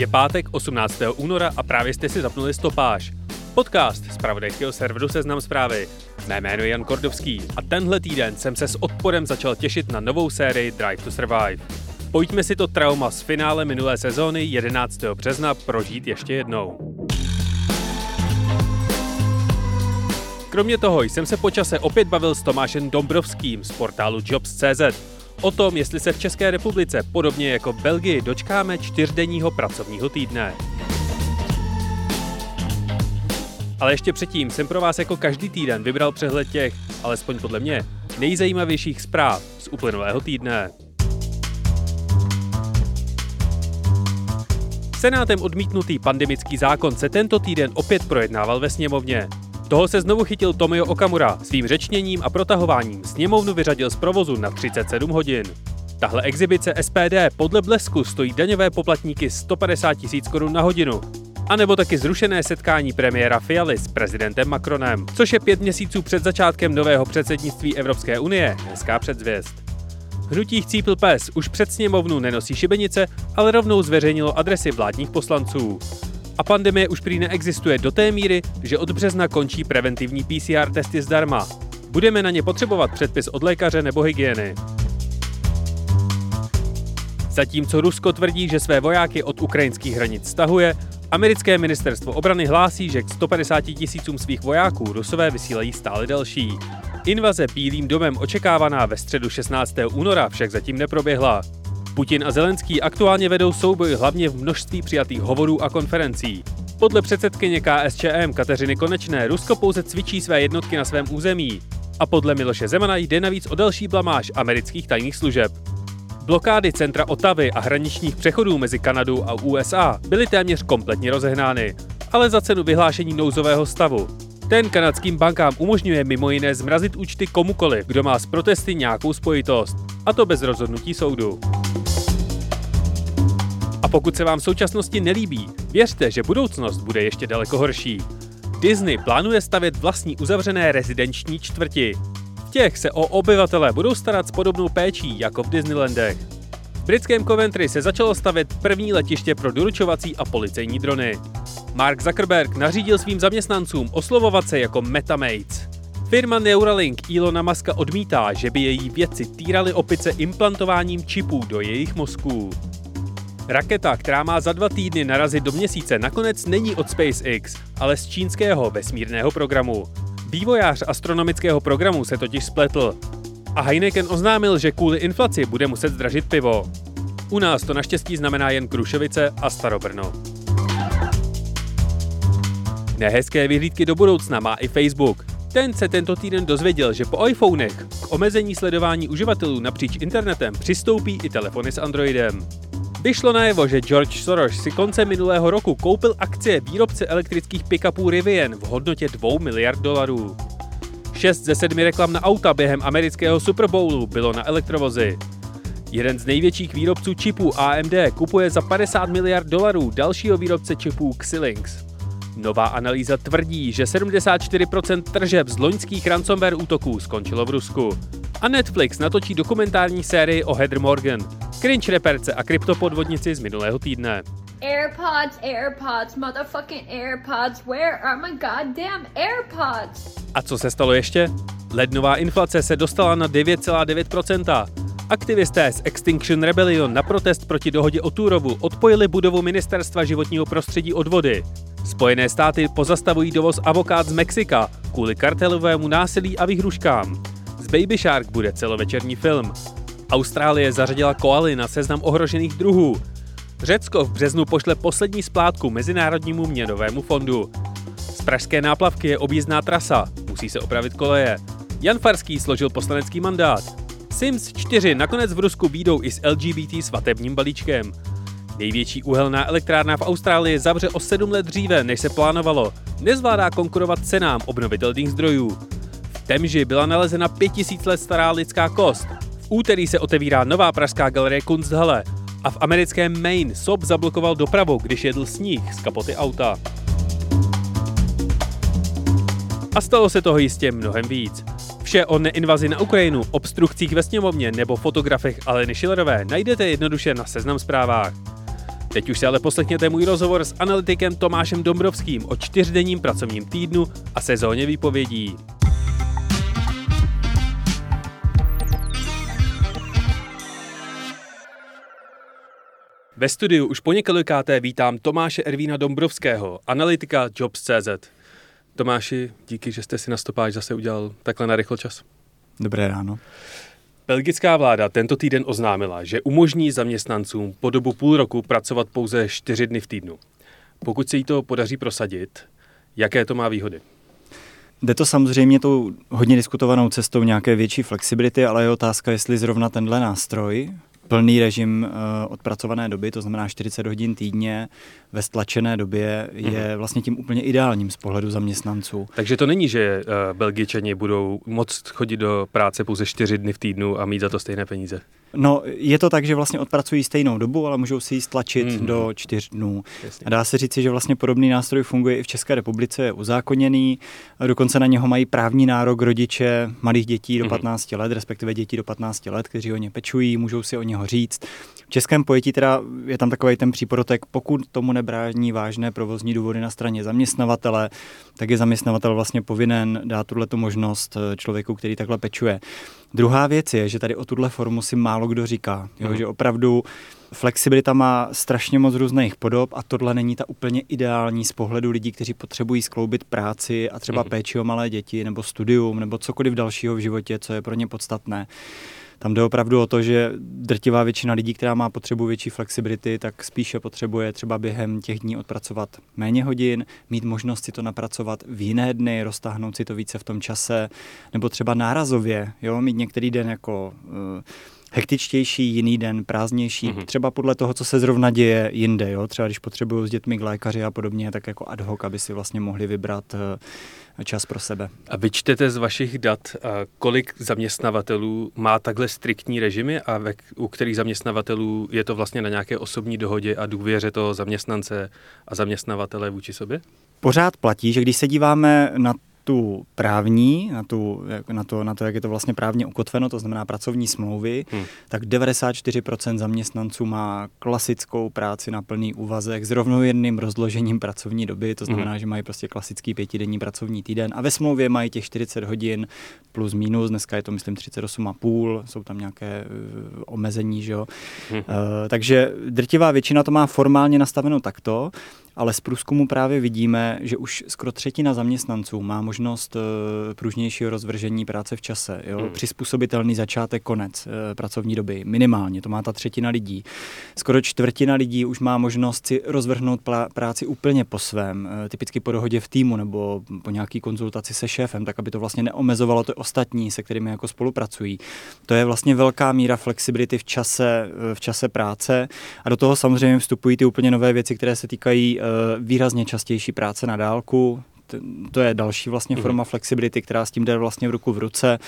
Je pátek 18. února a právě jste si zapnuli stopáž. Podcast z pravodejského serveru Seznam zprávy. Mé jméno je Jan Kordovský a tenhle týden jsem se s odporem začal těšit na novou sérii Drive to Survive. Pojďme si to trauma z finále minulé sezóny 11. března prožít ještě jednou. Kromě toho jsem se po čase opět bavil s Tomášem Dombrovským z portálu Jobs.cz o tom, jestli se v České republice, podobně jako v Belgii, dočkáme čtyřdenního pracovního týdne. Ale ještě předtím jsem pro vás jako každý týden vybral přehled těch, alespoň podle mě, nejzajímavějších zpráv z uplynulého týdne. Senátem odmítnutý pandemický zákon se tento týden opět projednával ve sněmovně. Toho se znovu chytil Tomio Okamura. Svým řečněním a protahováním sněmovnu vyřadil z provozu na 37 hodin. Tahle exibice SPD podle Blesku stojí daňové poplatníky 150 tisíc korun na hodinu. A nebo taky zrušené setkání premiéra Fialy s prezidentem Macronem, což je pět měsíců před začátkem nového předsednictví Evropské unie, hezká předzvěst. Hnutí Chcípl pes už před sněmovnu nenosí šibenice, ale rovnou zveřejnilo adresy vládních poslanců. A pandemie už prý neexistuje do té míry, že od března končí preventivní PCR testy zdarma. Budeme na ně potřebovat předpis od lékaře nebo hygieny. Zatímco Rusko tvrdí, že své vojáky od ukrajinských hranic stahuje, americké ministerstvo obrany hlásí, že k 150 tisícům svých vojáků Rusové vysílají stále další. Invaze Bílým domem očekávaná ve středu 16. února však zatím neproběhla. Putin a Zelenský aktuálně vedou souboj hlavně v množství přijatých hovorů a konferencí. Podle předsedkyně KSČM Kateřiny Konečné Rusko pouze cvičí své jednotky na svém území. A podle Miloše Zemana jde navíc o další blamáž amerických tajných služeb. Blokády centra Otavy a hraničních přechodů mezi Kanadou a USA byly téměř kompletně rozehnány, ale za cenu vyhlášení nouzového stavu. Ten kanadským bankám umožňuje mimo jiné zmrazit účty komukoliv, kdo má s protesty nějakou spojitost, a to bez rozhodnutí soudu. Pokud se vám v současnosti nelíbí, věřte, že budoucnost bude ještě daleko horší. Disney plánuje stavět vlastní uzavřené rezidenční čtvrti. V těch se o obyvatele budou starat s podobnou péčí jako v Disneylandech. V britském Coventry se začalo stavět první letiště pro doručovací a policejní drony. Mark Zuckerberg nařídil svým zaměstnancům oslovovat se jako Metamates. Firma Neuralink Ilona Muska odmítá, že by její vědci týrali opice implantováním čipů do jejich mozků. Raketa, která má za dva týdny narazit do měsíce, nakonec není od SpaceX, ale z čínského vesmírného programu. Vývojář astronomického programu se totiž spletl. A Heineken oznámil, že kvůli inflaci bude muset zdražit pivo. U nás to naštěstí znamená jen Krušovice a Starobrno. Nehezké vyhlídky do budoucna má i Facebook. Ten se tento týden dozvěděl, že po iPhonech k omezení sledování uživatelů napříč internetem přistoupí i telefony s Androidem. Vyšlo najevo, že George Soros si konce minulého roku koupil akcie výrobce elektrických pick-upů Rivian v hodnotě 2 miliard dolarů. 6 ze 7 reklam na auta během amerického Super Bowlu bylo na elektrovozy. Jeden z největších výrobců čipů AMD kupuje za 50 miliard dolarů dalšího výrobce čipů Xilinx. Nová analýza tvrdí, že 74% tržeb z loňských ransomware útoků skončilo v Rusku. A Netflix natočí dokumentární sérii o Heather Morgan, cringe reperce a kryptopodvodnici z minulého týdne. AirPods, AirPods, motherfucking AirPods, where are my goddamn AirPods? A co se stalo ještě? Lednová inflace se dostala na 9,9%. Aktivisté z Extinction Rebellion na protest proti dohodě o Turovu odpojili budovu Ministerstva životního prostředí od vody. Spojené státy pozastavují dovoz avokád z Mexika kvůli kartelovému násilí a vyhruškám. Baby Shark bude celovečerní film. Austrálie zařadila koaly na seznam ohrožených druhů. Řecko v březnu pošle poslední splátku Mezinárodnímu měnovému fondu. Z pražské náplavky je objízdná trasa, musí se opravit koleje. Jan Farský složil poslanecký mandát. Sims 4 nakonec v Rusku výjdou i s LGBT svatebním balíčkem. Největší uhelná elektrárna v Austrálii zavře o sedm let dříve, než se plánovalo. nezvládá konkurovat cenám obnovitelných zdrojů. Temži byla nalezena 5000 let stará lidská kost. V úterý se otevírá nová pražská galerie Kunsthalle a v americkém Maine sob zablokoval dopravu, když jedl sníh z kapoty auta. A stalo se toho jistě mnohem víc. Vše o neinvazi na Ukrajinu, obstrukcích ve sněmovně nebo fotografech Aleny Šilerové najdete jednoduše na Seznam zprávách. Teď už si ale poslechněte můj rozhovor s analytikem Tomášem Dombrovským o čtyřdenním pracovním týdnu a sezóně výpovědí. Ve studiu už po několikáté vítám Tomáše Ervína Dombrovského, analytika Jobs.cz. Tomáši, díky, že jste si na stopáž zase udělal takhle na rychlo čas. Dobré ráno. Belgická vláda tento týden oznámila, že umožní zaměstnancům po dobu půl roku pracovat pouze čtyři dny v týdnu. Pokud se jí to podaří prosadit, jaké to má výhody? Jde to samozřejmě tou hodně diskutovanou cestou nějaké větší flexibility, ale je otázka, jestli zrovna tenhle nástroj, plný režim uh, odpracované doby, to znamená 40 hodin týdně ve stlačené době, je mhm. vlastně tím úplně ideálním z pohledu zaměstnanců. Takže to není, že uh, Belgičani budou moct chodit do práce pouze 4 dny v týdnu a mít za to stejné peníze. No, je to tak, že vlastně odpracují stejnou dobu, ale můžou si ji stlačit mm-hmm. do čtyř dnů. Jasně. A dá se říci, že vlastně podobný nástroj funguje i v České republice, je uzákoněný, dokonce na něho mají právní nárok rodiče malých dětí do 15 mm-hmm. let, respektive dětí do 15 let, kteří o ně pečují, můžou si o něho říct. V českém pojetí teda je tam takový ten příporotek, pokud tomu nebrání vážné provozní důvody na straně zaměstnavatele, tak je zaměstnavatel vlastně povinen dát tuhle možnost člověku, který takhle pečuje. Druhá věc je, že tady o tuhle formu si málo kdo říká, jo, mm. že opravdu flexibilita má strašně moc různých podob a tohle není ta úplně ideální z pohledu lidí, kteří potřebují skloubit práci a třeba mm. péči o malé děti nebo studium nebo cokoliv dalšího v životě, co je pro ně podstatné. Tam jde opravdu o to, že drtivá většina lidí, která má potřebu větší flexibility, tak spíše potřebuje třeba během těch dní odpracovat méně hodin, mít možnost si to napracovat v jiné dny, roztáhnout si to více v tom čase, nebo třeba nárazově, jo, mít některý den jako uh, hektičtější, jiný den prázdnější, mm-hmm. třeba podle toho, co se zrovna děje jinde, jo? třeba když potřebují s dětmi k lékaři a podobně, tak jako ad hoc, aby si vlastně mohli vybrat uh, čas pro sebe. A vyčtete z vašich dat, uh, kolik zaměstnavatelů má takhle striktní režimy a ve, u kterých zaměstnavatelů je to vlastně na nějaké osobní dohodě a důvěře toho zaměstnance a zaměstnavatele vůči sobě? Pořád platí, že když se díváme na tu právní, na, tu, na, to, na to, jak je to vlastně právně ukotveno, to znamená pracovní smlouvy, hmm. tak 94% zaměstnanců má klasickou práci na plný úvazek s rovnoměrným rozložením pracovní doby, to znamená, hmm. že mají prostě klasický pětidenní pracovní týden a ve smlouvě mají těch 40 hodin plus minus, dneska je to myslím 38,5, jsou tam nějaké uh, omezení, že jo. Hmm. Uh, takže drtivá většina to má formálně nastaveno takto, ale z průzkumu právě vidíme, že už skoro třetina zaměstnanců má možnost uh, pružnějšího rozvržení práce v čase. Jo? Hmm. Přizpůsobitelný začátek, konec uh, pracovní doby, minimálně, to má ta třetina lidí. Skoro čtvrtina lidí už má možnost si rozvrhnout práci úplně po svém, uh, typicky po dohodě v týmu nebo po nějaký konzultaci se šéfem, tak aby to vlastně neomezovalo ty ostatní, se kterými jako spolupracují. To je vlastně velká míra flexibility v čase, v čase práce a do toho samozřejmě vstupují ty úplně nové věci, které se týkají výrazně častější práce na dálku, to je další vlastně mhm. forma flexibility, která s tím jde vlastně v ruku v ruce.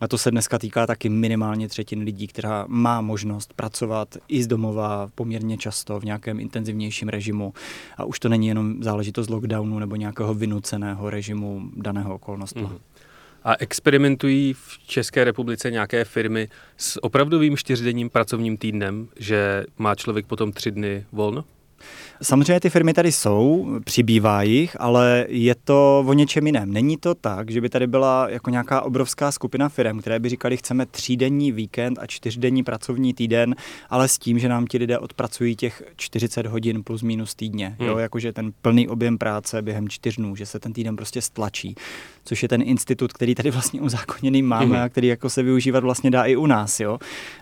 A to se dneska týká taky minimálně třetin lidí, která má možnost pracovat i z domova poměrně často v nějakém intenzivnějším režimu. A už to není jenom záležitost lockdownu nebo nějakého vynuceného režimu daného okolnosti. Mm. A experimentují v České republice nějaké firmy s opravdovým čtyřdenním pracovním týdnem, že má člověk potom tři dny volno? Samozřejmě ty firmy tady jsou, přibývá jich, ale je to o něčem jiném. Není to tak, že by tady byla jako nějaká obrovská skupina firm, které by říkali, chceme třídenní víkend a čtyřdenní pracovní týden, ale s tím, že nám ti lidé odpracují těch 40 hodin plus minus týdně. Hmm. Jo, jakože ten plný objem práce během čtyř dnů, že se ten týden prostě stlačí, což je ten institut, který tady vlastně uzákoněný máme hmm. a který jako se využívat vlastně dá i u nás. Jo.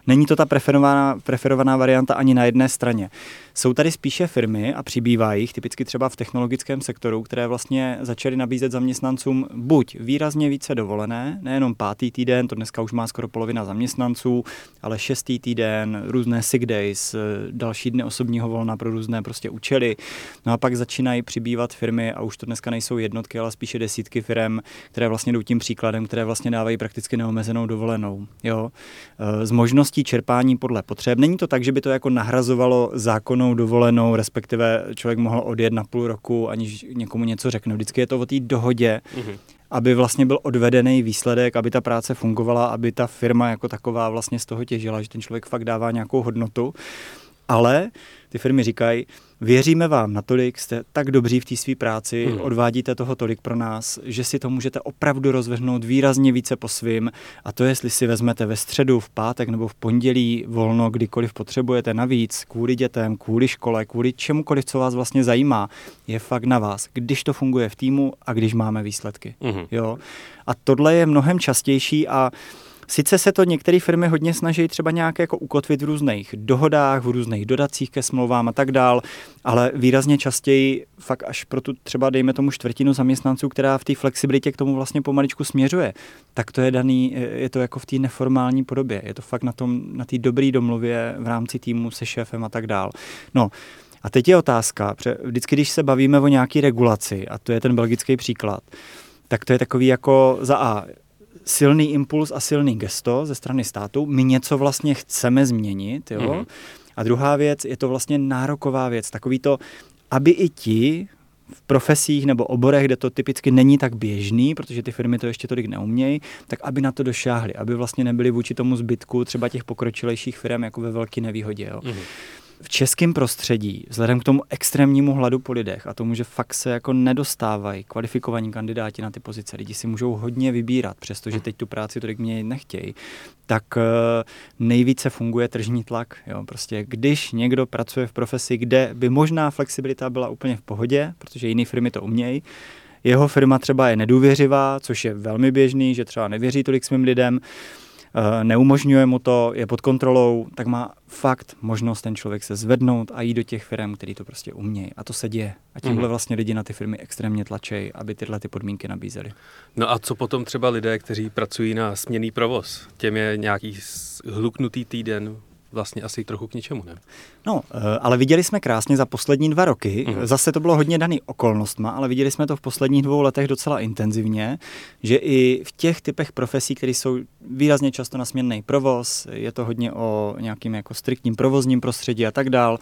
Není to ta preferovaná, preferovaná varianta ani na jedné straně. Jsou tady spíše firmy a přibývají jich, typicky třeba v technologickém sektoru, které vlastně začaly nabízet zaměstnancům buď výrazně více dovolené, nejenom pátý týden, to dneska už má skoro polovina zaměstnanců, ale šestý týden, různé sick days, další dny osobního volna pro různé prostě účely. No a pak začínají přibývat firmy a už to dneska nejsou jednotky, ale spíše desítky firm, které vlastně jdou tím příkladem, které vlastně dávají prakticky neomezenou dovolenou. Jo? Z možností čerpání podle potřeb. Není to tak, že by to jako nahrazovalo zákonnou dovolenou, respektive člověk mohl odjet na půl roku, aniž někomu něco řekne. Vždycky je to o té dohodě, mm-hmm. aby vlastně byl odvedený výsledek, aby ta práce fungovala, aby ta firma jako taková vlastně z toho těžila, že ten člověk fakt dává nějakou hodnotu. Ale ty firmy říkají, věříme vám natolik, jste tak dobří v té své práci, hmm. odvádíte toho tolik pro nás, že si to můžete opravdu rozvrhnout výrazně více po svým a to, jestli si vezmete ve středu, v pátek nebo v pondělí volno, kdykoliv potřebujete navíc, kvůli dětem, kvůli škole, kvůli čemukoliv, co vás vlastně zajímá, je fakt na vás, když to funguje v týmu a když máme výsledky. Hmm. Jo? A tohle je mnohem častější a Sice se to některé firmy hodně snaží třeba nějak jako ukotvit v různých dohodách, v různých dodacích ke smlouvám a tak dál, ale výrazně častěji fakt až pro tu třeba dejme tomu čtvrtinu zaměstnanců, která v té flexibilitě k tomu vlastně pomaličku směřuje, tak to je daný, je to jako v té neformální podobě. Je to fakt na tom, na té dobré domluvě v rámci týmu se šéfem a tak dál. No, a teď je otázka, vždycky, když se bavíme o nějaké regulaci, a to je ten belgický příklad, tak to je takový jako za A, silný impuls a silný gesto ze strany státu. My něco vlastně chceme změnit, jo. Mm-hmm. A druhá věc, je to vlastně nároková věc. Takový to, aby i ti v profesích nebo oborech, kde to typicky není tak běžný, protože ty firmy to ještě tolik neumějí, tak aby na to došáhli, aby vlastně nebyli vůči tomu zbytku třeba těch pokročilejších firm jako ve velké nevýhodě. Jo. Mm-hmm v českém prostředí, vzhledem k tomu extrémnímu hladu po lidech a tomu, že fakt se jako nedostávají kvalifikovaní kandidáti na ty pozice, lidi si můžou hodně vybírat, přestože teď tu práci tolik mě nechtějí, tak eh, nejvíce funguje tržní tlak. Jo. Prostě když někdo pracuje v profesi, kde by možná flexibilita byla úplně v pohodě, protože jiné firmy to umějí, jeho firma třeba je nedůvěřivá, což je velmi běžný, že třeba nevěří tolik svým lidem, Eh, neumožňuje mu to, je pod kontrolou, tak má fakt možnost ten člověk se zvednout a jít do těch firm, který to prostě umějí. A to se děje. A tímhle mm. vlastně lidi na ty firmy extrémně tlačí, aby tyhle ty podmínky nabízely. No a co potom třeba lidé, kteří pracují na směný provoz? Těm je nějaký hluknutý týden, vlastně asi trochu k ničemu, ne? No, eh, ale viděli jsme krásně za poslední dva roky, mm. zase to bylo hodně daný okolnostma, ale viděli jsme to v posledních dvou letech docela intenzivně, že i v těch typech profesí, které jsou výrazně často na směnný provoz, je to hodně o nějakým jako striktním provozním prostředí a tak dál,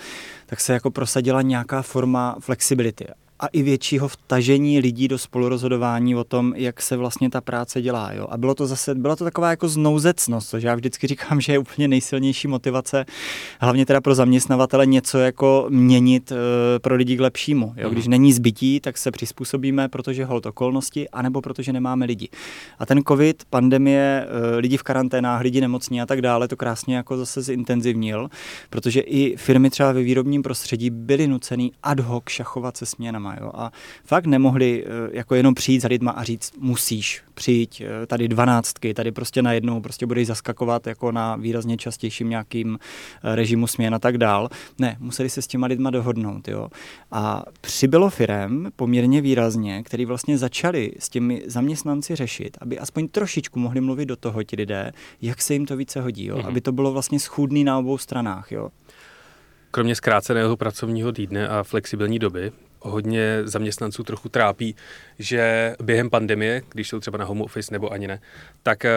tak se jako prosadila nějaká forma flexibility a i většího vtažení lidí do spolurozhodování o tom, jak se vlastně ta práce dělá. Jo? A bylo to zase, byla to taková jako znouzecnost, což já vždycky říkám, že je úplně nejsilnější motivace, hlavně teda pro zaměstnavatele něco jako měnit e, pro lidi k lepšímu. Jo? Když není zbytí, tak se přizpůsobíme, protože hold okolnosti, anebo protože nemáme lidi. A ten covid, pandemie, e, lidi v karanténách, lidi nemocní a tak dále, to krásně jako zase zintenzivnil, protože i firmy třeba ve výrobním prostředí byly nucený ad hoc šachovat se směnama. Jo? A fakt nemohli eh, jako jenom přijít za lidma a říct, musíš přijít eh, tady dvanáctky, tady prostě najednou prostě budeš zaskakovat jako na výrazně častějším nějakým eh, režimu směn a tak dál. Ne, museli se s těma lidma dohodnout. Jo? A přibylo firem poměrně výrazně, který vlastně začali s těmi zaměstnanci řešit, aby aspoň trošičku mohli mluvit do toho ti lidé, jak se jim to více hodí, jo? Mm-hmm. aby to bylo vlastně schůdný na obou stranách. Jo? Kromě zkráceného pracovního týdne a flexibilní doby, hodně zaměstnanců trochu trápí, že během pandemie, když jsou třeba na home office nebo ani ne, tak eh,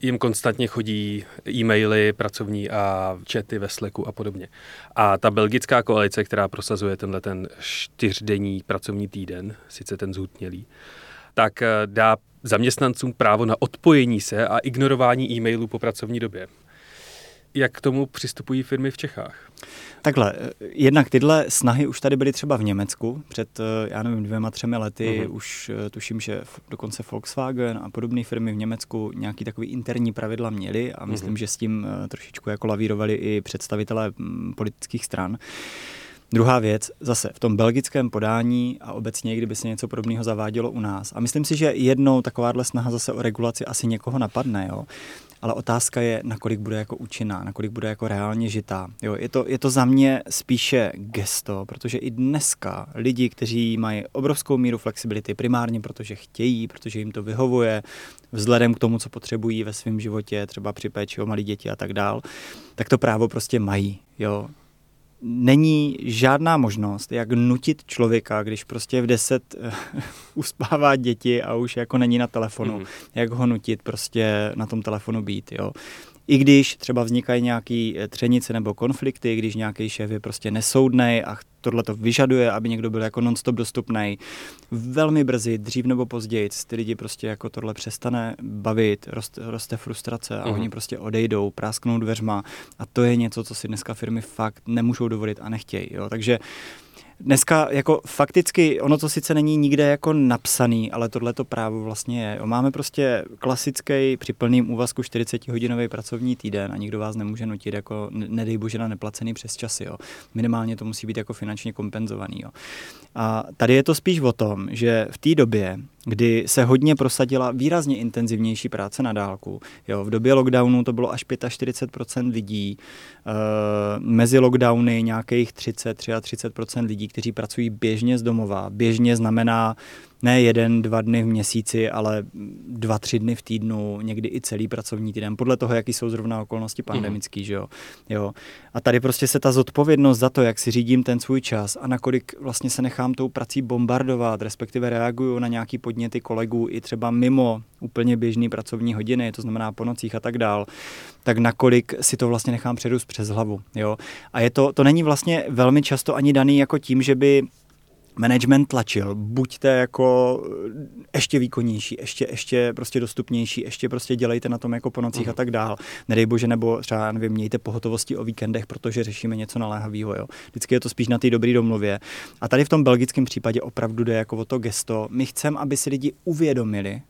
jim konstantně chodí e-maily pracovní a chaty ve Slacku a podobně. A ta belgická koalice, která prosazuje tenhle ten čtyřdenní pracovní týden, sice ten zhutnělý, tak eh, dá zaměstnancům právo na odpojení se a ignorování e-mailů po pracovní době. Jak k tomu přistupují firmy v Čechách? Takhle, jednak tyhle snahy už tady byly třeba v Německu před, eh, já nevím, dvěma, třemi lety. Uh-huh. Už eh, tuším, že dokonce Volkswagen a podobné firmy v Německu nějaký takový interní pravidla měly a myslím, uh-huh. že s tím eh, trošičku jako lavírovali i představitelé mm, politických stran. Druhá věc, zase v tom belgickém podání a obecně, kdyby se něco podobného zavádělo u nás. A myslím si, že jednou takováhle snaha zase o regulaci asi někoho napadne, jo ale otázka je, nakolik bude jako účinná, nakolik bude jako reálně žitá. Jo, je, to, je to za mě spíše gesto, protože i dneska lidi, kteří mají obrovskou míru flexibility, primárně protože chtějí, protože jim to vyhovuje, vzhledem k tomu, co potřebují ve svém životě, třeba při péči o malé děti a tak dál, tak to právo prostě mají. Jo není žádná možnost, jak nutit člověka, když prostě v deset uh, uspává děti a už jako není na telefonu, mm. jak ho nutit prostě na tom telefonu být, jo. I když třeba vznikají nějaké eh, třenice nebo konflikty, když nějaký šéf je prostě nesoudný a tohle to vyžaduje, aby někdo byl jako nonstop dostupný. Velmi brzy, dřív nebo později, ty lidi prostě jako tohle přestane bavit, roste, roste frustrace a uh-huh. oni prostě odejdou, prásknou dveřma a to je něco, co si dneska firmy fakt nemůžou dovolit a nechtějí. Jo? Takže Dneska jako fakticky, ono to sice není nikde jako napsaný, ale tohle to právo vlastně je. Máme prostě klasický při plným úvazku 40-hodinový pracovní týden a nikdo vás nemůže nutit jako, nedej bože, na neplacený přes časy. Jo. Minimálně to musí být jako finančně kompenzovaný. Jo. A tady je to spíš o tom, že v té době, kdy se hodně prosadila výrazně intenzivnější práce na dálku. Jo, v době lockdownu to bylo až 45% lidí, e, mezi lockdowny nějakých 30-33% lidí, kteří pracují běžně z domova. Běžně znamená ne jeden, dva dny v měsíci, ale dva, tři dny v týdnu, někdy i celý pracovní týden, podle toho, jaký jsou zrovna okolnosti pandemický, mm. že jo? jo. A tady prostě se ta zodpovědnost za to, jak si řídím ten svůj čas a nakolik vlastně se nechám tou prací bombardovat, respektive reaguju na nějaký podněty kolegů i třeba mimo úplně běžný pracovní hodiny, to znamená po nocích a tak dál, tak nakolik si to vlastně nechám předůst přes hlavu. Jo? A je to, to není vlastně velmi často ani daný jako tím, že by management tlačil, buďte jako ještě výkonnější, ještě, ještě prostě dostupnější, ještě prostě dělejte na tom jako po nocích uh-huh. a tak dál. Nedej bože, nebo třeba, nevím, mějte pohotovosti o víkendech, protože řešíme něco naléhavého. Jo. Vždycky je to spíš na té dobré domluvě. A tady v tom belgickém případě opravdu jde jako o to gesto. My chceme, aby si lidi uvědomili,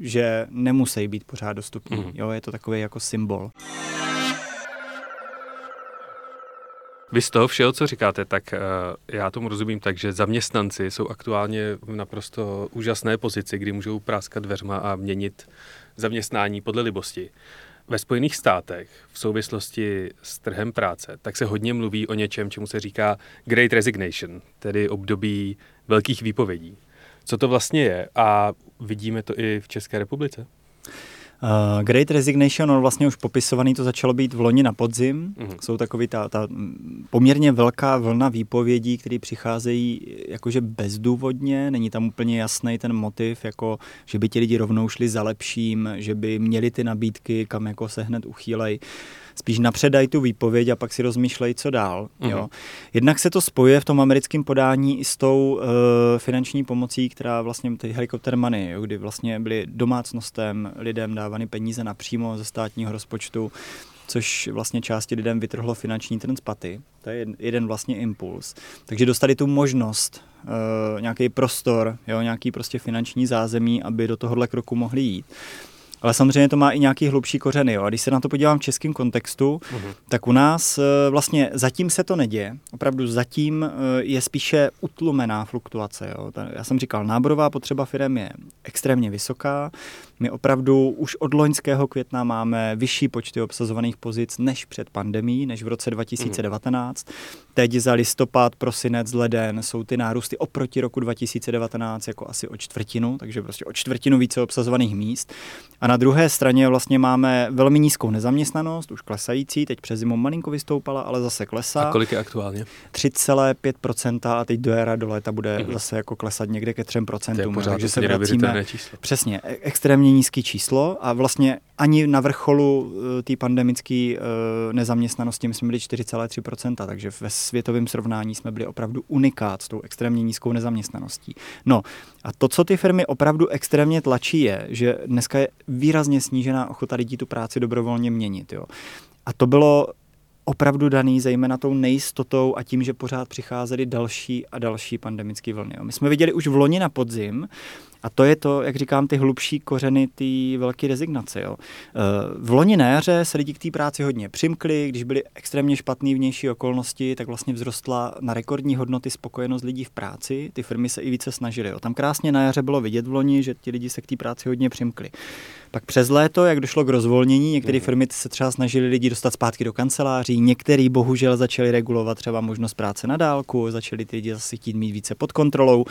že nemusí být pořád dostupní. Uh-huh. Jo, je to takový jako symbol. Vy z toho všeho, co říkáte, tak uh, já tomu rozumím tak, že zaměstnanci jsou aktuálně v naprosto úžasné pozici, kdy můžou práskat dveřma a měnit zaměstnání podle libosti. Ve Spojených státech v souvislosti s trhem práce tak se hodně mluví o něčem, čemu se říká Great Resignation, tedy období velkých výpovědí. Co to vlastně je a vidíme to i v České republice? Uh, Great Resignation, on vlastně už popisovaný, to začalo být v loni na podzim. Uh-huh. Jsou takový ta, ta poměrně velká vlna výpovědí, které přicházejí jakože bezdůvodně, není tam úplně jasný ten motiv, jako že by ti lidi rovnou šli za lepším, že by měli ty nabídky, kam jako se hned uchýlej. Uh, spíš napředají tu výpověď a pak si rozmýšlej, co dál. Mm-hmm. Jo. Jednak se to spojuje v tom americkém podání i s tou uh, finanční pomocí, která vlastně ty helikopter money, jo, kdy vlastně byly domácnostem lidem dávány peníze napřímo ze státního rozpočtu což vlastně části lidem vytrhlo finanční trn z paty. To je jeden vlastně impuls. Takže dostali tu možnost, uh, nějaký prostor, jo, nějaký prostě finanční zázemí, aby do tohohle kroku mohli jít. Ale samozřejmě to má i nějaký hlubší kořeny. Jo. A když se na to podívám v českém kontextu, uh-huh. tak u nás eh, vlastně zatím se to neděje. Opravdu zatím eh, je spíše utlumená fluktuace. Jo. Já jsem říkal, náborová potřeba firm je extrémně vysoká. My opravdu už od loňského května máme vyšší počty obsazovaných pozic než před pandemí, než v roce 2019. Mm. Teď za listopad, prosinec, leden jsou ty nárůsty oproti roku 2019 jako asi o čtvrtinu, takže prostě o čtvrtinu více obsazovaných míst. A na druhé straně vlastně máme velmi nízkou nezaměstnanost, už klesající, teď přes zimu malinko vystoupala, ale zase klesá. A kolik je aktuálně? 3,5% a teď do jara do léta bude mm. zase jako klesat někde ke 3%. To je pořád takže se vracíme, číslo. Přesně, e- extrémně nízký číslo a vlastně ani na vrcholu e, té pandemické e, nezaměstnanosti my jsme byli 4,3%, takže ve světovém srovnání jsme byli opravdu unikát s tou extrémně nízkou nezaměstnaností. No a to, co ty firmy opravdu extrémně tlačí, je, že dneska je výrazně snížená ochota lidí tu práci dobrovolně měnit. Jo. A to bylo opravdu daný zejména tou nejistotou a tím, že pořád přicházely další a další pandemické vlny. Jo. My jsme viděli už v loni na podzim, A to je to, jak říkám, ty hlubší kořeny té velké rezignace. Jo. Eh, v loni na jaře se lidi k té práci hodně přimkli, když byly extrémně špatné vnější okolnosti, tak vlastně vzrostla na rekordní hodnoty spokojenost lidí v práci. Ty firmy se i více snažily. Jo. Tam krásně na jaře bylo vidět v loni, že ti lidi se k té práci hodně přimkli. Pak přes léto, jak došlo k rozvolnění, některé mhm. firmy se třeba snažili lidi dostat zpátky do kanceláří, některý bohužel začali regulovat třeba možnost práce na dálku, začali ty lidi zase chtít mít více pod kontrolou,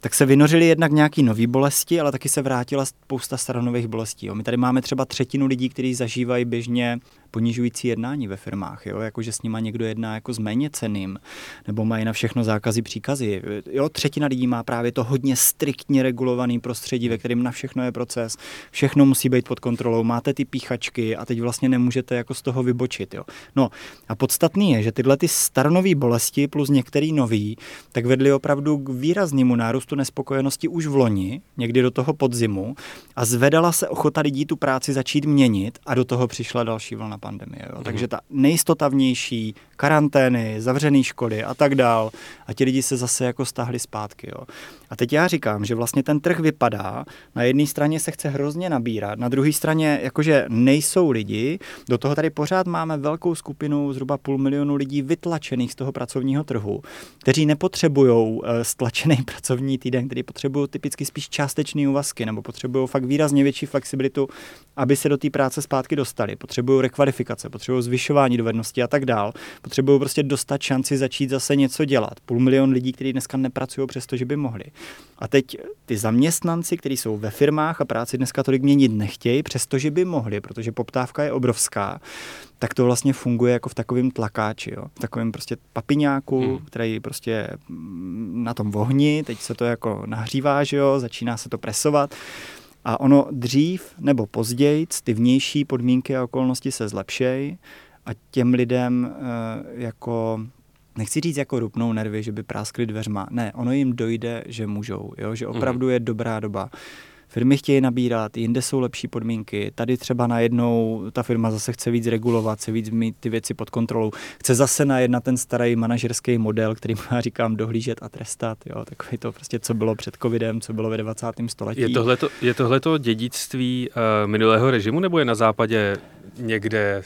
tak se vynořili jednak nějaký nový bolesti, ale taky se vrátila spousta staronových bolestí. Jo. My tady máme třeba třetinu lidí, kteří zažívají běžně ponižující jednání ve firmách, jo? jako že s nima někdo jedná jako s méně ceným, nebo mají na všechno zákazy, příkazy. Jo? Třetina lidí má právě to hodně striktně regulovaný prostředí, ve kterém na všechno je proces, všechno musí být pod kontrolou, máte ty píchačky a teď vlastně nemůžete jako z toho vybočit. Jo? No a podstatný je, že tyhle ty staronové bolesti plus některý nový, tak vedly opravdu k výraznému nárůstu nespokojenosti už v loni, někdy do toho podzimu a zvedala se ochota lidí tu práci začít měnit a do toho přišla další vlna pandemie. Jo. Mm. Takže ta nejistota vnější, karantény, zavřené školy a tak dál. A ti lidi se zase jako stáhli zpátky. Jo. A teď já říkám, že vlastně ten trh vypadá, na jedné straně se chce hrozně nabírat, na druhé straně jakože nejsou lidi, do toho tady pořád máme velkou skupinu, zhruba půl milionu lidí vytlačených z toho pracovního trhu, kteří nepotřebují eh, stlačený pracovní týden, kteří potřebují typicky spíš částečné úvazky nebo potřebují fakt výrazně větší flexibilitu, aby se do té práce zpátky dostali. Potřebují rekvalifikace, potřebují zvyšování dovedností a tak dál. Potřebují prostě dostat šanci začít zase něco dělat. Půl milion lidí, kteří dneska nepracují přesto, že by mohli. A teď ty zaměstnanci, kteří jsou ve firmách a práci dneska tolik měnit nechtějí, přestože by mohli, protože poptávka je obrovská, tak to vlastně funguje jako v takovém tlakáči, jo? v takovém prostě papiňáku, hmm. který prostě na tom vohni, teď se to jako nahřívá, že jo? začíná se to presovat. A ono dřív nebo později ty vnější podmínky a okolnosti se zlepšejí a těm lidem e, jako nechci říct jako rupnou nervy, že by práskli dveřma. Ne, ono jim dojde, že můžou, jo? že opravdu je dobrá doba. Firmy chtějí nabírat, jinde jsou lepší podmínky. Tady třeba najednou ta firma zase chce víc regulovat, chce víc mít ty věci pod kontrolou. Chce zase najedna ten starý manažerský model, který já říkám dohlížet a trestat. Jo? Takový to prostě, co bylo před covidem, co bylo ve 20. století. Je tohleto, je tohleto dědictví uh, minulého režimu nebo je na západě někde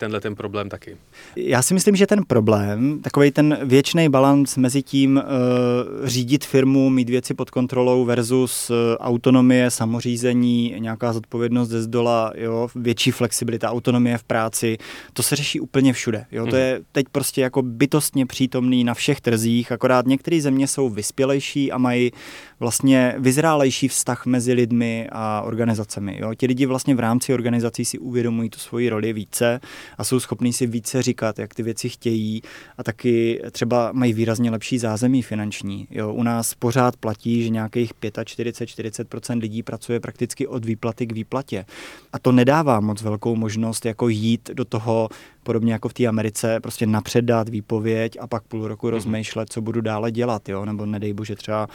tenhle ten problém taky? Já si myslím, že ten problém, takový ten věčný balans mezi tím uh, řídit firmu, mít věci pod kontrolou versus uh, autonomie, samořízení, nějaká zodpovědnost ze zdola, jo, větší flexibilita, autonomie v práci, to se řeší úplně všude. Jo. To mhm. je teď prostě jako bytostně přítomný na všech trzích, akorát některé země jsou vyspělejší a mají vlastně vyzrálejší vztah mezi lidmi a organizacemi. Jo. Ti lidi vlastně v rámci organizací si uvědomují tu svoji roli více a jsou schopní si více říkat, jak ty věci chtějí a taky třeba mají výrazně lepší zázemí finanční. Jo, u nás pořád platí, že nějakých 45-40% lidí pracuje prakticky od výplaty k výplatě. A to nedává moc velkou možnost jako jít do toho podobně jako v té Americe, prostě napřed dát výpověď a pak půl roku mm-hmm. rozmýšlet, co budu dále dělat, jo? nebo nedej bože třeba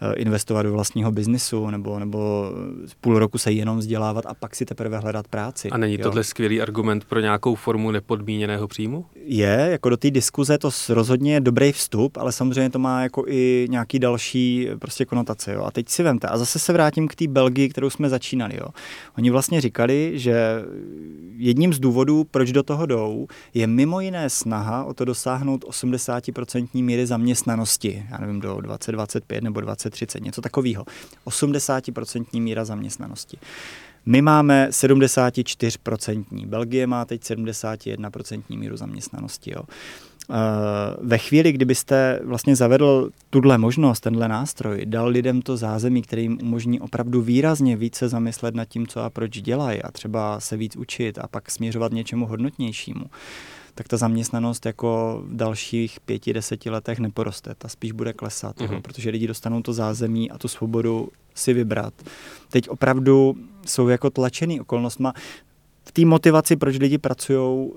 eh, investovat do vlastního biznisu, nebo, nebo půl roku se jenom vzdělávat a pak si teprve hledat práci. A není jo? tohle skvělý argument pro nějakou formu nepodmíněného příjmu? Je, jako do té diskuze to rozhodně je dobrý vstup, ale samozřejmě to má jako i nějaký další prostě konotace. Jo? A teď si vemte, a zase se vrátím k té Belgii, kterou jsme začínali. Jo? Oni vlastně říkali, že jedním z důvodů, proč do toho jdou, je mimo jiné snaha o to dosáhnout 80% míry zaměstnanosti, já nevím, do 2025 nebo 2030, něco takového. 80% míra zaměstnanosti. My máme 74%, Belgie má teď 71% míru zaměstnanosti. Jo. Eh, ve chvíli, kdybyste vlastně zavedl tuhle možnost, tenhle nástroj, dal lidem to zázemí, který jim umožní opravdu výrazně více zamyslet nad tím, co a proč dělají a třeba se víc učit a pak směřovat něčemu hodnotnějšímu, tak ta zaměstnanost jako v dalších pěti, deseti letech neporoste. Ta spíš bude klesat, jo, mhm. protože lidi dostanou to zázemí a tu svobodu si vybrat. Teď opravdu jsou jako tlačený okolnostma. V té motivaci, proč lidi pracují,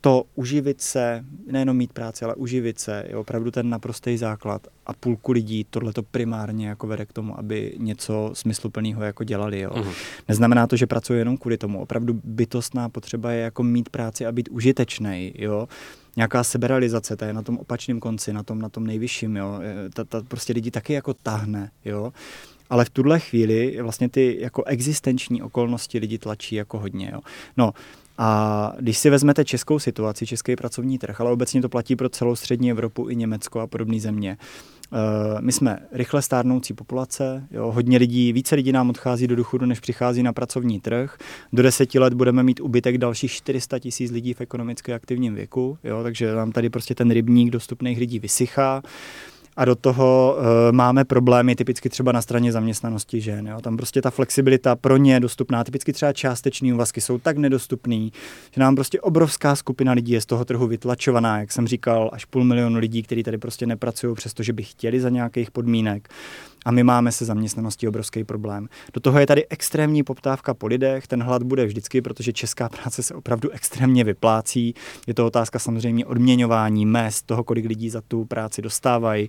to uživit se, nejenom mít práci, ale uživit se je opravdu ten naprostý základ a půlku lidí tohle to primárně jako vede k tomu, aby něco smysluplného jako dělali. Jo. Uh-huh. Neznamená to, že pracuje jenom kvůli tomu. Opravdu bytostná potřeba je jako mít práci a být užitečný. Jo. Nějaká seberalizace, ta je na tom opačném konci, na tom, na tom nejvyšším. Jo. Ta, ta prostě lidi taky jako tahne. Jo ale v tuhle chvíli vlastně ty jako existenční okolnosti lidi tlačí jako hodně. Jo. No, a když si vezmete českou situaci, český pracovní trh, ale obecně to platí pro celou střední Evropu i Německo a podobné země, Eh, my jsme rychle stárnoucí populace, jo, hodně lidí, více lidí nám odchází do důchodu, než přichází na pracovní trh. Do deseti let budeme mít ubytek dalších 400 tisíc lidí v ekonomicky aktivním věku, jo, takže nám tady prostě ten rybník dostupných lidí vysychá a do toho uh, máme problémy typicky třeba na straně zaměstnanosti žen. Jo. Tam prostě ta flexibilita pro ně je dostupná, typicky třeba částečný úvazky jsou tak nedostupný, že nám prostě obrovská skupina lidí je z toho trhu vytlačovaná, jak jsem říkal, až půl milionu lidí, kteří tady prostě nepracují, přestože by chtěli za nějakých podmínek a my máme se zaměstnaností obrovský problém. Do toho je tady extrémní poptávka po lidech, ten hlad bude vždycky, protože česká práce se opravdu extrémně vyplácí. Je to otázka samozřejmě odměňování, mest, toho, kolik lidí za tu práci dostávají.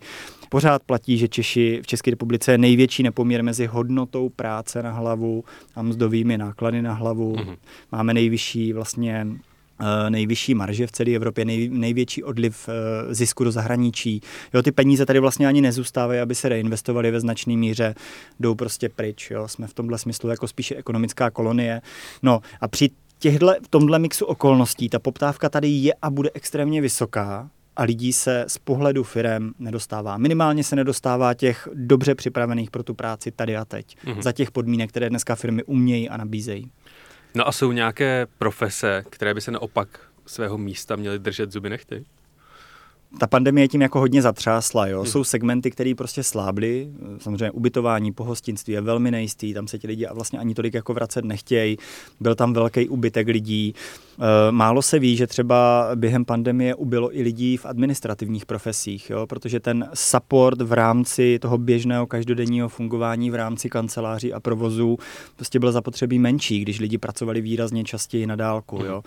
Pořád platí, že Češi v České republice je největší nepoměr mezi hodnotou práce na hlavu a mzdovými náklady na hlavu. Mm-hmm. Máme nejvyšší vlastně nejvyšší marže v celé Evropě, nej, největší odliv eh, zisku do zahraničí. Jo, ty peníze tady vlastně ani nezůstávají, aby se reinvestovaly ve značné míře, jdou prostě pryč. Jo. Jsme v tomhle smyslu jako spíše ekonomická kolonie. No a při těchto, v tomhle mixu okolností ta poptávka tady je a bude extrémně vysoká, a lidí se z pohledu firem nedostává. Minimálně se nedostává těch dobře připravených pro tu práci tady a teď. Mm-hmm. Za těch podmínek, které dneska firmy umějí a nabízejí. No a jsou nějaké profese, které by se naopak svého místa měly držet zuby nechty? ta pandemie tím jako hodně zatřásla. Jo. Hmm. Jsou segmenty, které prostě slábly. Samozřejmě ubytování, pohostinství je velmi nejistý, tam se ti lidi a vlastně ani tolik jako vracet nechtějí. Byl tam velký ubytek lidí. Eh, málo se ví, že třeba během pandemie ubylo i lidí v administrativních profesích, jo, protože ten support v rámci toho běžného každodenního fungování v rámci kanceláří a provozů prostě byl zapotřebí menší, když lidi pracovali výrazně častěji na dálku. Jo.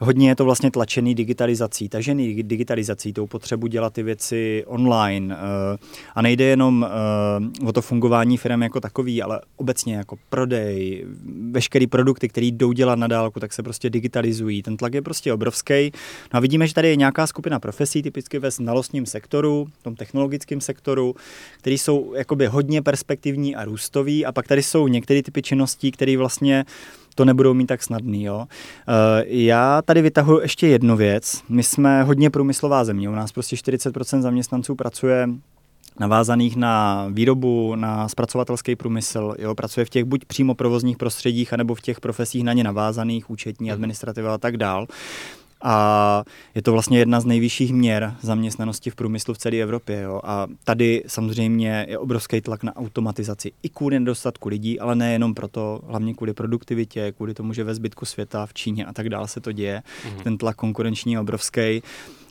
Hodně je to vlastně tlačený digitalizací, tažený digitalizací, tou potřebu dělat ty věci online. Eh, a nejde jenom eh, o to fungování firm jako takový, ale obecně jako prodej, veškerý produkty, které jdou dělat na dálku, tak se prostě digitalizují. Ten tlak je prostě obrovský. No a vidíme, že tady je nějaká skupina profesí, typicky ve znalostním sektoru, v tom technologickém sektoru, které jsou jakoby hodně perspektivní a růstový. A pak tady jsou některé typy činností, které vlastně to nebudou mít tak snadný. Jo. Eh, já tady vytahuji ještě jednu věc. My jsme hodně průmyslová země. U nás prostě 40% zaměstnanců pracuje navázaných na výrobu, na zpracovatelský průmysl, jo, pracuje v těch buď přímo provozních prostředích, anebo v těch profesích na ně navázaných, účetní, mhm. administrativa a tak dál. A je to vlastně jedna z nejvyšších měr zaměstnanosti v průmyslu v celé Evropě. Jo. A tady samozřejmě je obrovský tlak na automatizaci i kvůli nedostatku lidí, ale nejenom proto, hlavně kvůli produktivitě, kvůli tomu, že ve zbytku světa, v Číně a tak dále se to děje. Mm-hmm. Ten tlak konkurenční je obrovský.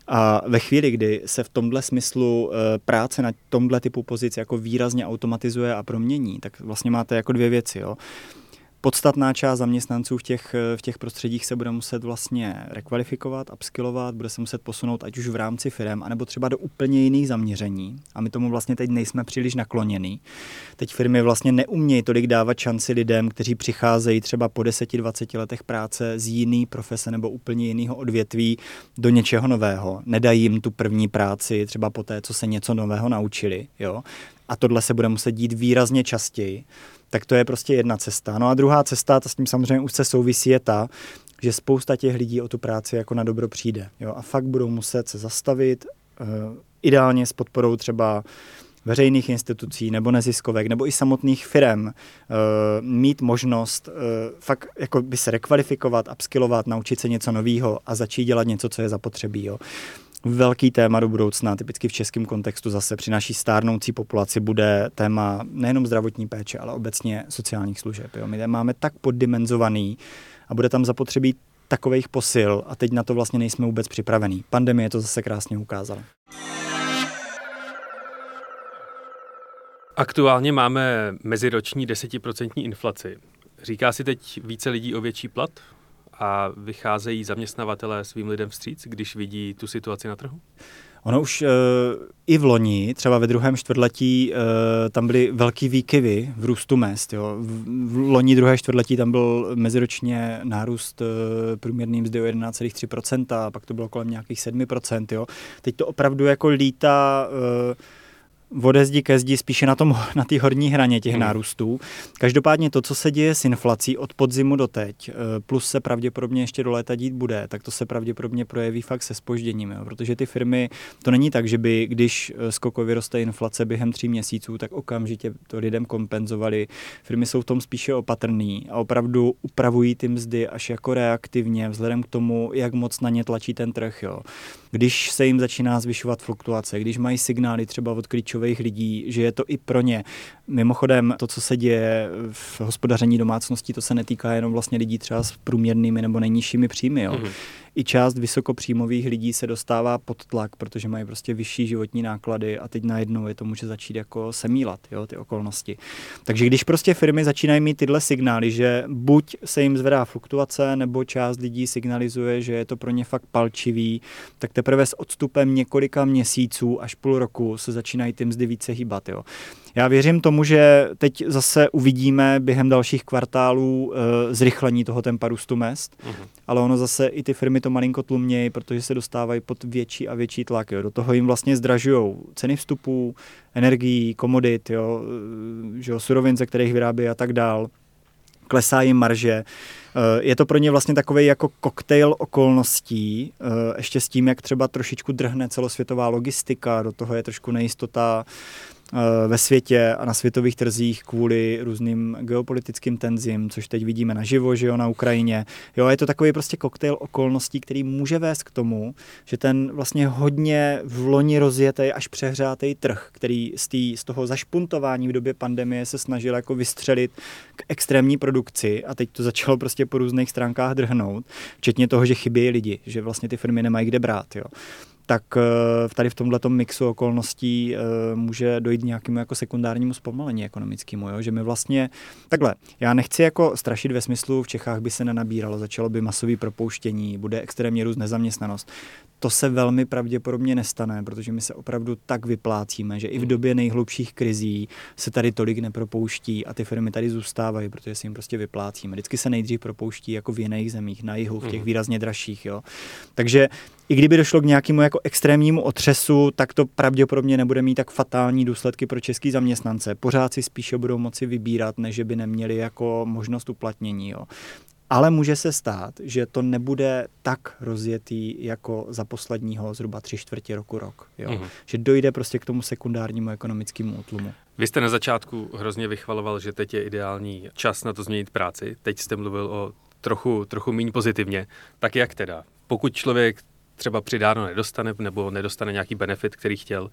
A ve chvíli, kdy se v tomhle smyslu eh, práce na tomhle typu pozic jako výrazně automatizuje a promění, tak vlastně máte jako dvě věci. Jo podstatná část zaměstnanců v těch, v těch prostředích se bude muset vlastně rekvalifikovat, upskillovat, bude se muset posunout ať už v rámci firm, anebo třeba do úplně jiných zaměření. A my tomu vlastně teď nejsme příliš nakloněni. Teď firmy vlastně neumějí tolik dávat šanci lidem, kteří přicházejí třeba po 10-20 letech práce z jiný profese nebo úplně jiného odvětví do něčeho nového. Nedají jim tu první práci třeba po té, co se něco nového naučili. Jo? A tohle se bude muset dít výrazně častěji tak to je prostě jedna cesta. No a druhá cesta, ta s tím samozřejmě se souvisí, je ta, že spousta těch lidí o tu práci jako na dobro přijde. Jo? A fakt budou muset se zastavit, uh, ideálně s podporou třeba veřejných institucí nebo neziskovek nebo i samotných firm uh, mít možnost uh, fakt jako by se rekvalifikovat, upskillovat, naučit se něco nového a začít dělat něco, co je zapotřebí. Jo velký téma do budoucna, typicky v českém kontextu zase při naší stárnoucí populaci bude téma nejenom zdravotní péče, ale obecně sociálních služeb. Jo. My je máme tak poddimenzovaný a bude tam zapotřebí takových posil a teď na to vlastně nejsme vůbec připravení. Pandemie to zase krásně ukázala. Aktuálně máme meziroční desetiprocentní inflaci. Říká si teď více lidí o větší plat? A vycházejí zaměstnavatelé svým lidem vstříc, když vidí tu situaci na trhu? Ono už uh, i v loni, třeba ve druhém čtvrtletí, uh, tam byly velký výkyvy v růstu mest. Jo. V, v loni druhé čtvrtletí tam byl meziročně nárůst uh, průměrný mzdy o 11,3%, a pak to bylo kolem nějakých 7%. Jo. Teď to opravdu jako lítá uh, ode zdi ke zdi spíše na tom na té horní hraně těch hmm. nárůstů. Každopádně to, co se děje s inflací od podzimu do teď, eh, plus se pravděpodobně ještě do léta dít bude, tak to se pravděpodobně projeví fakt se spožděním, jo? protože ty firmy, to není tak, že by, když eh, skokově roste inflace během tří měsíců, tak okamžitě to lidem kompenzovali. Firmy jsou v tom spíše opatrný a opravdu upravují ty mzdy až jako reaktivně, vzhledem k tomu, jak moc na ně tlačí ten trh. Jo? Když se jim začíná zvyšovat fluktuace, když mají signály třeba od klíčových lidí, že je to i pro ně. Mimochodem, to, co se děje v hospodaření domácností, to se netýká jenom vlastně lidí třeba s průměrnými nebo nejnižšími příjmy. Jo. Mm-hmm i část vysokopříjmových lidí se dostává pod tlak, protože mají prostě vyšší životní náklady a teď najednou je to může začít jako semílat, jo, ty okolnosti. Takže když prostě firmy začínají mít tyhle signály, že buď se jim zvedá fluktuace, nebo část lidí signalizuje, že je to pro ně fakt palčivý, tak teprve s odstupem několika měsíců až půl roku se začínají ty mzdy více hýbat. Jo. Já věřím tomu, že teď zase uvidíme během dalších kvartálů uh, zrychlení toho tempa růstu mest, uh-huh. ale ono zase i ty firmy to malinko tlumějí, protože se dostávají pod větší a větší tlak. Jo. Do toho jim vlastně zdražují ceny vstupů, energií, komodit, jo, eh, že jo, surovin, ze kterých vyrábí a tak dál. Klesá jim marže. Eh, je to pro ně vlastně takový jako koktejl okolností, ještě s tím, jak třeba trošičku drhne celosvětová logistika, do toho je trošku nejistota ve světě a na světových trzích kvůli různým geopolitickým tenzím, což teď vidíme naživo, že jo, na Ukrajině. Jo, je to takový prostě koktejl okolností, který může vést k tomu, že ten vlastně hodně v loni rozjetý až přehřátý trh, který z, tý, z toho zašpuntování v době pandemie se snažil jako vystřelit k extrémní produkci a teď to začalo prostě po různých stránkách drhnout, včetně toho, že chybějí lidi, že vlastně ty firmy nemají kde brát. Jo tak eh, tady v tomhle mixu okolností eh, může dojít nějakému jako sekundárnímu zpomalení ekonomickému, jo? že my vlastně, takhle, já nechci jako strašit ve smyslu, v Čechách by se nenabíralo, začalo by masové propouštění, bude extrémně růst nezaměstnanost. To se velmi pravděpodobně nestane, protože my se opravdu tak vyplácíme, že i v době nejhlubších krizí se tady tolik nepropouští a ty firmy tady zůstávají, protože si jim prostě vyplácíme. Vždycky se nejdřív propouští jako v jiných zemích, na jihu, v těch hmm. výrazně dražších. Jo. Takže i kdyby došlo k nějakému jako extrémnímu otřesu, tak to pravděpodobně nebude mít tak fatální důsledky pro český zaměstnance. Pořád si spíše budou moci vybírat, než by neměli jako možnost uplatnění. Jo. Ale může se stát, že to nebude tak rozjetý jako za posledního zhruba tři čtvrtě roku, rok. Jo? Mm-hmm. Že dojde prostě k tomu sekundárnímu ekonomickému útlumu. Vy jste na začátku hrozně vychvaloval, že teď je ideální čas na to změnit práci. Teď jste mluvil o trochu, trochu méně pozitivně. Tak jak teda? Pokud člověk třeba přidáno nedostane nebo nedostane nějaký benefit, který chtěl,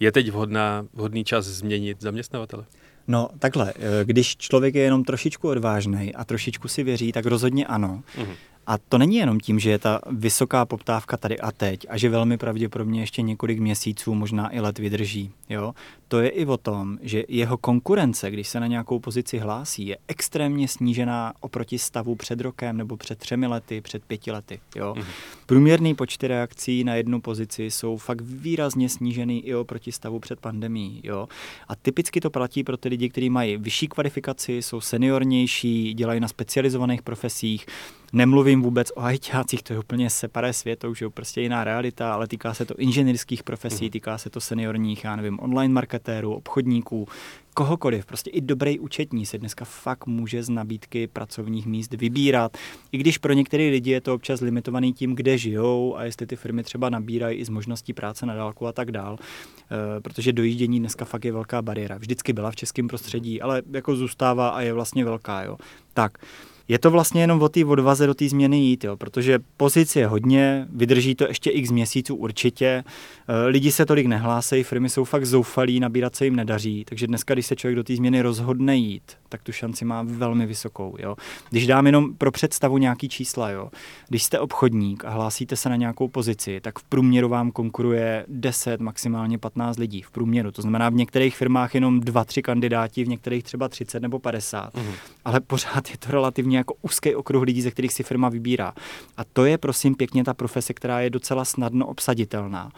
je teď vhodná, vhodný čas změnit zaměstnavatele? No takhle, eh, když člověk je jenom trošičku odvážný a trošičku si věří, tak rozhodně ano. Mm-hmm. A to není jenom tím, že je ta vysoká poptávka tady a teď a že velmi pravděpodobně ještě několik měsíců, možná i let vydrží. Jo? To je i o tom, že jeho konkurence, když se na nějakou pozici hlásí, je extrémně snížená oproti stavu před rokem nebo před třemi lety, před pěti lety. Jo? Mm-hmm. Průměrný počty reakcí na jednu pozici jsou fakt výrazně snížený i oproti stavu před pandemí. Jo? A typicky to platí pro ty lidi, kteří mají vyšší kvalifikaci, jsou seniornější, dělají na specializovaných profesích, Nemluvím vůbec o ajťácích, to je úplně separé svět, to už je prostě jiná realita, ale týká se to inženýrských profesí, mm. týká se to seniorních, já nevím, online marketérů, obchodníků, kohokoliv, prostě i dobrý účetní se dneska fakt může z nabídky pracovních míst vybírat. I když pro některé lidi je to občas limitovaný tím, kde žijou a jestli ty firmy třeba nabírají i z možností práce na dálku a tak dál, e, protože dojíždění dneska fakt je velká bariéra. Vždycky byla v českém prostředí, ale jako zůstává a je vlastně velká. Jo. Tak, je to vlastně jenom o té odvaze do té změny jít, jo, protože pozice je hodně, vydrží to ještě x měsíců určitě, eh, lidi se tolik nehlásejí, firmy jsou fakt zoufalí, nabírat se jim nedaří, takže dneska, když se člověk do té změny rozhodne jít, tak tu šanci má velmi vysokou. Jo. Když dám jenom pro představu nějaký čísla, jo. když jste obchodník a hlásíte se na nějakou pozici, tak v průměru vám konkuruje 10, maximálně 15 lidí v průměru. To znamená v některých firmách jenom 2-3 kandidáti, v některých třeba 30 nebo 50. Mm. Ale pořád je to relativně jako úzký okruh lidí, ze kterých si firma vybírá. A to je prosím pěkně ta profese, která je docela snadno obsaditelná.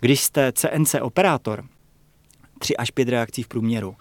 Když jste CNC operátor, tři až pět reakcí v průměru. Uh,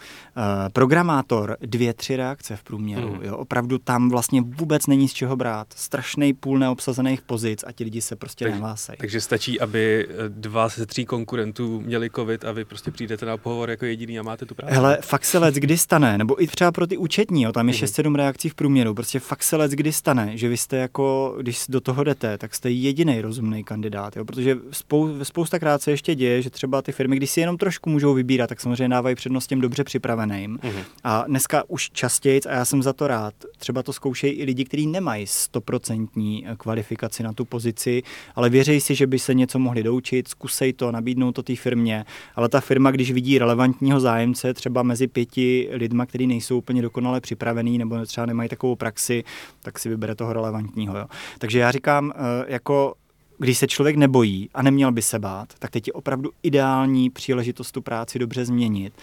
programátor dvě, tři reakce v průměru. Mm. Jo, opravdu tam vlastně vůbec není z čeho brát. Strašný půl neobsazených pozic a ti lidi se prostě tak, nehlásají. Takže stačí, aby dva ze tří konkurentů měli covid a vy prostě přijdete na pohovor jako jediný a máte tu práci. Hele, fakt se let kdy stane, nebo i třeba pro ty účetní, jo, tam je mm. 6-7 reakcí v průměru, prostě fakt se let kdy stane, že vy jste jako, když do toho jdete, tak jste jediný rozumný kandidát, jo, protože spou, spousta krát se ještě děje, že třeba ty firmy, když si jenom trošku můžou vybírat, tak samozřejmě dávají přednost těm dobře připraveným. Mm. A dneska už častěji, a já jsem za to rád, třeba to zkoušejí i lidi, kteří nemají stoprocentní kvalifikaci na tu pozici, ale věří si, že by se něco mohli doučit, zkusej to, nabídnout to té firmě, ale ta firma, když vidí relevantního zájemce třeba mezi pěti lidma, kteří nejsou úplně dokonale připravený nebo třeba nemají takovou praxi, tak si vybere toho relevantního. Jo. Takže já říkám, eh, jako když se člověk nebojí a neměl by se bát, tak teď je opravdu ideální příležitost tu práci dobře změnit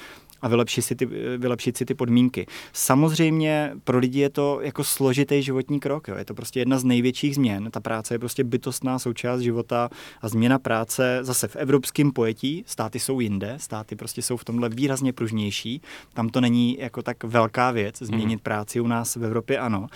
a vylepšit si, ty, vylepšit si ty podmínky. Samozřejmě pro lidi je to jako složitý životní krok. Jo. Je to prostě jedna z největších změn. Ta práce je prostě bytostná součást života a změna práce zase v evropském pojetí. Státy jsou jinde, státy prostě jsou v tomhle výrazně pružnější. Tam to není jako tak velká věc změnit hmm. práci u nás v Evropě, ano.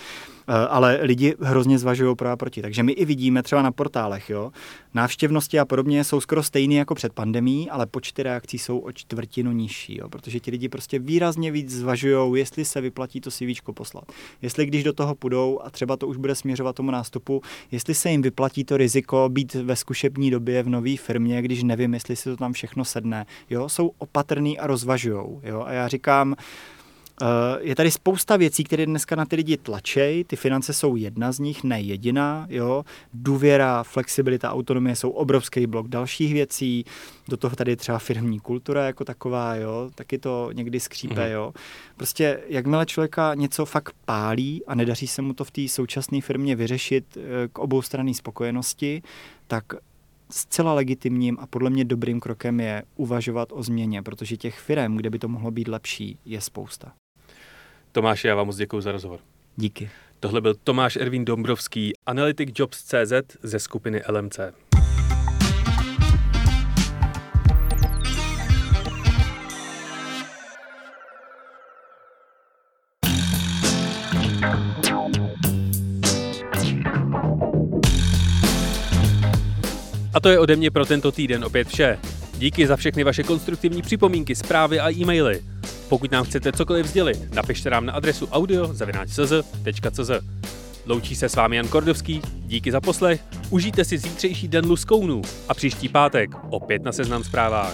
Eh, ale lidi hrozně zvažují pro a proti. Takže my i vidíme třeba na portálech, jo, návštěvnosti a podobně jsou skoro stejné jako před pandemí, ale počty reakcí jsou o čtvrtinu nižší, jo, protože ti lidi prostě výrazně víc zvažují, jestli se vyplatí to CV poslat. Jestli když do toho půjdou a třeba to už bude směřovat tomu nástupu, jestli se jim vyplatí to riziko být ve zkušební době v nové firmě, když nevím, jestli si to tam všechno sedne. Jo, jsou opatrný a rozvažují. A já říkám, je tady spousta věcí, které dneska na ty lidi tlačejí. Ty finance jsou jedna z nich, ne jediná. Jo? Důvěra, flexibilita, autonomie jsou obrovský blok dalších věcí. Do toho tady třeba firmní kultura jako taková, jo? taky to někdy skřípe. Mm. Jo? Prostě jakmile člověka něco fakt pálí a nedaří se mu to v té současné firmě vyřešit eh, k obou straně spokojenosti, tak zcela legitimním a podle mě dobrým krokem je uvažovat o změně, protože těch firm, kde by to mohlo být lepší, je spousta. Tomáš, já vám moc děkuji za rozhovor. Díky. Tohle byl Tomáš Ervín Dombrovský, analytik Jobs.cz ze skupiny LMC. A to je ode mě pro tento týden opět vše. Díky za všechny vaše konstruktivní připomínky, zprávy a e-maily. Pokud nám chcete cokoliv sdělit, napište nám na adresu audio.cz. Loučí se s vámi Jan Kordovský, díky za poslech, užijte si zítřejší den luskounů a příští pátek opět na Seznam zprávách.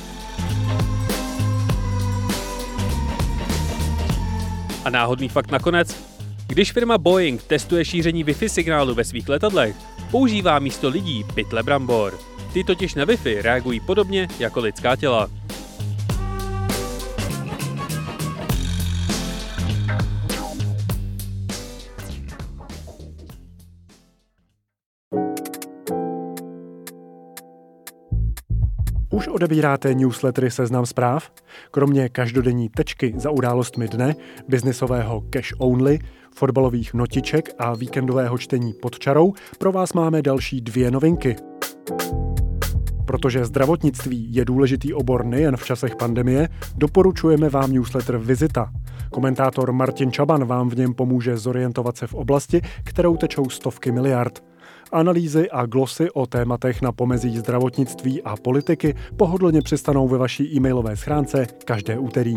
A náhodný fakt nakonec. Když firma Boeing testuje šíření Wi-Fi signálu ve svých letadlech, používá místo lidí pytle brambor. Ty totiž na Wi-Fi reagují podobně jako lidská těla. Už odebíráte newslettery Seznam zpráv? Kromě každodenní tečky za událostmi dne, biznisového cash only, fotbalových notiček a víkendového čtení pod čarou, pro vás máme další dvě novinky. Protože zdravotnictví je důležitý obor nejen v časech pandemie, doporučujeme vám newsletter Vizita. Komentátor Martin Čaban vám v něm pomůže zorientovat se v oblasti, kterou tečou stovky miliard. Analýzy a glosy o tématech na pomezí zdravotnictví a politiky pohodlně přistanou ve vaší e-mailové schránce každé úterý.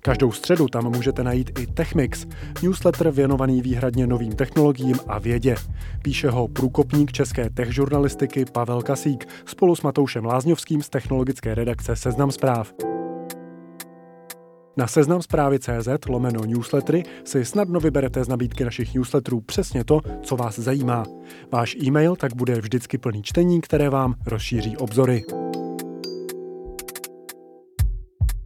Každou středu tam můžete najít i Techmix, newsletter věnovaný výhradně novým technologiím a vědě. Píše ho průkopník české tech žurnalistiky Pavel Kasík spolu s Matoušem Lázňovským z technologické redakce Seznam zpráv. Na seznam zprávy CZ lomeno newslettery si snadno vyberete z nabídky našich newsletterů přesně to, co vás zajímá. Váš e-mail tak bude vždycky plný čtení, které vám rozšíří obzory.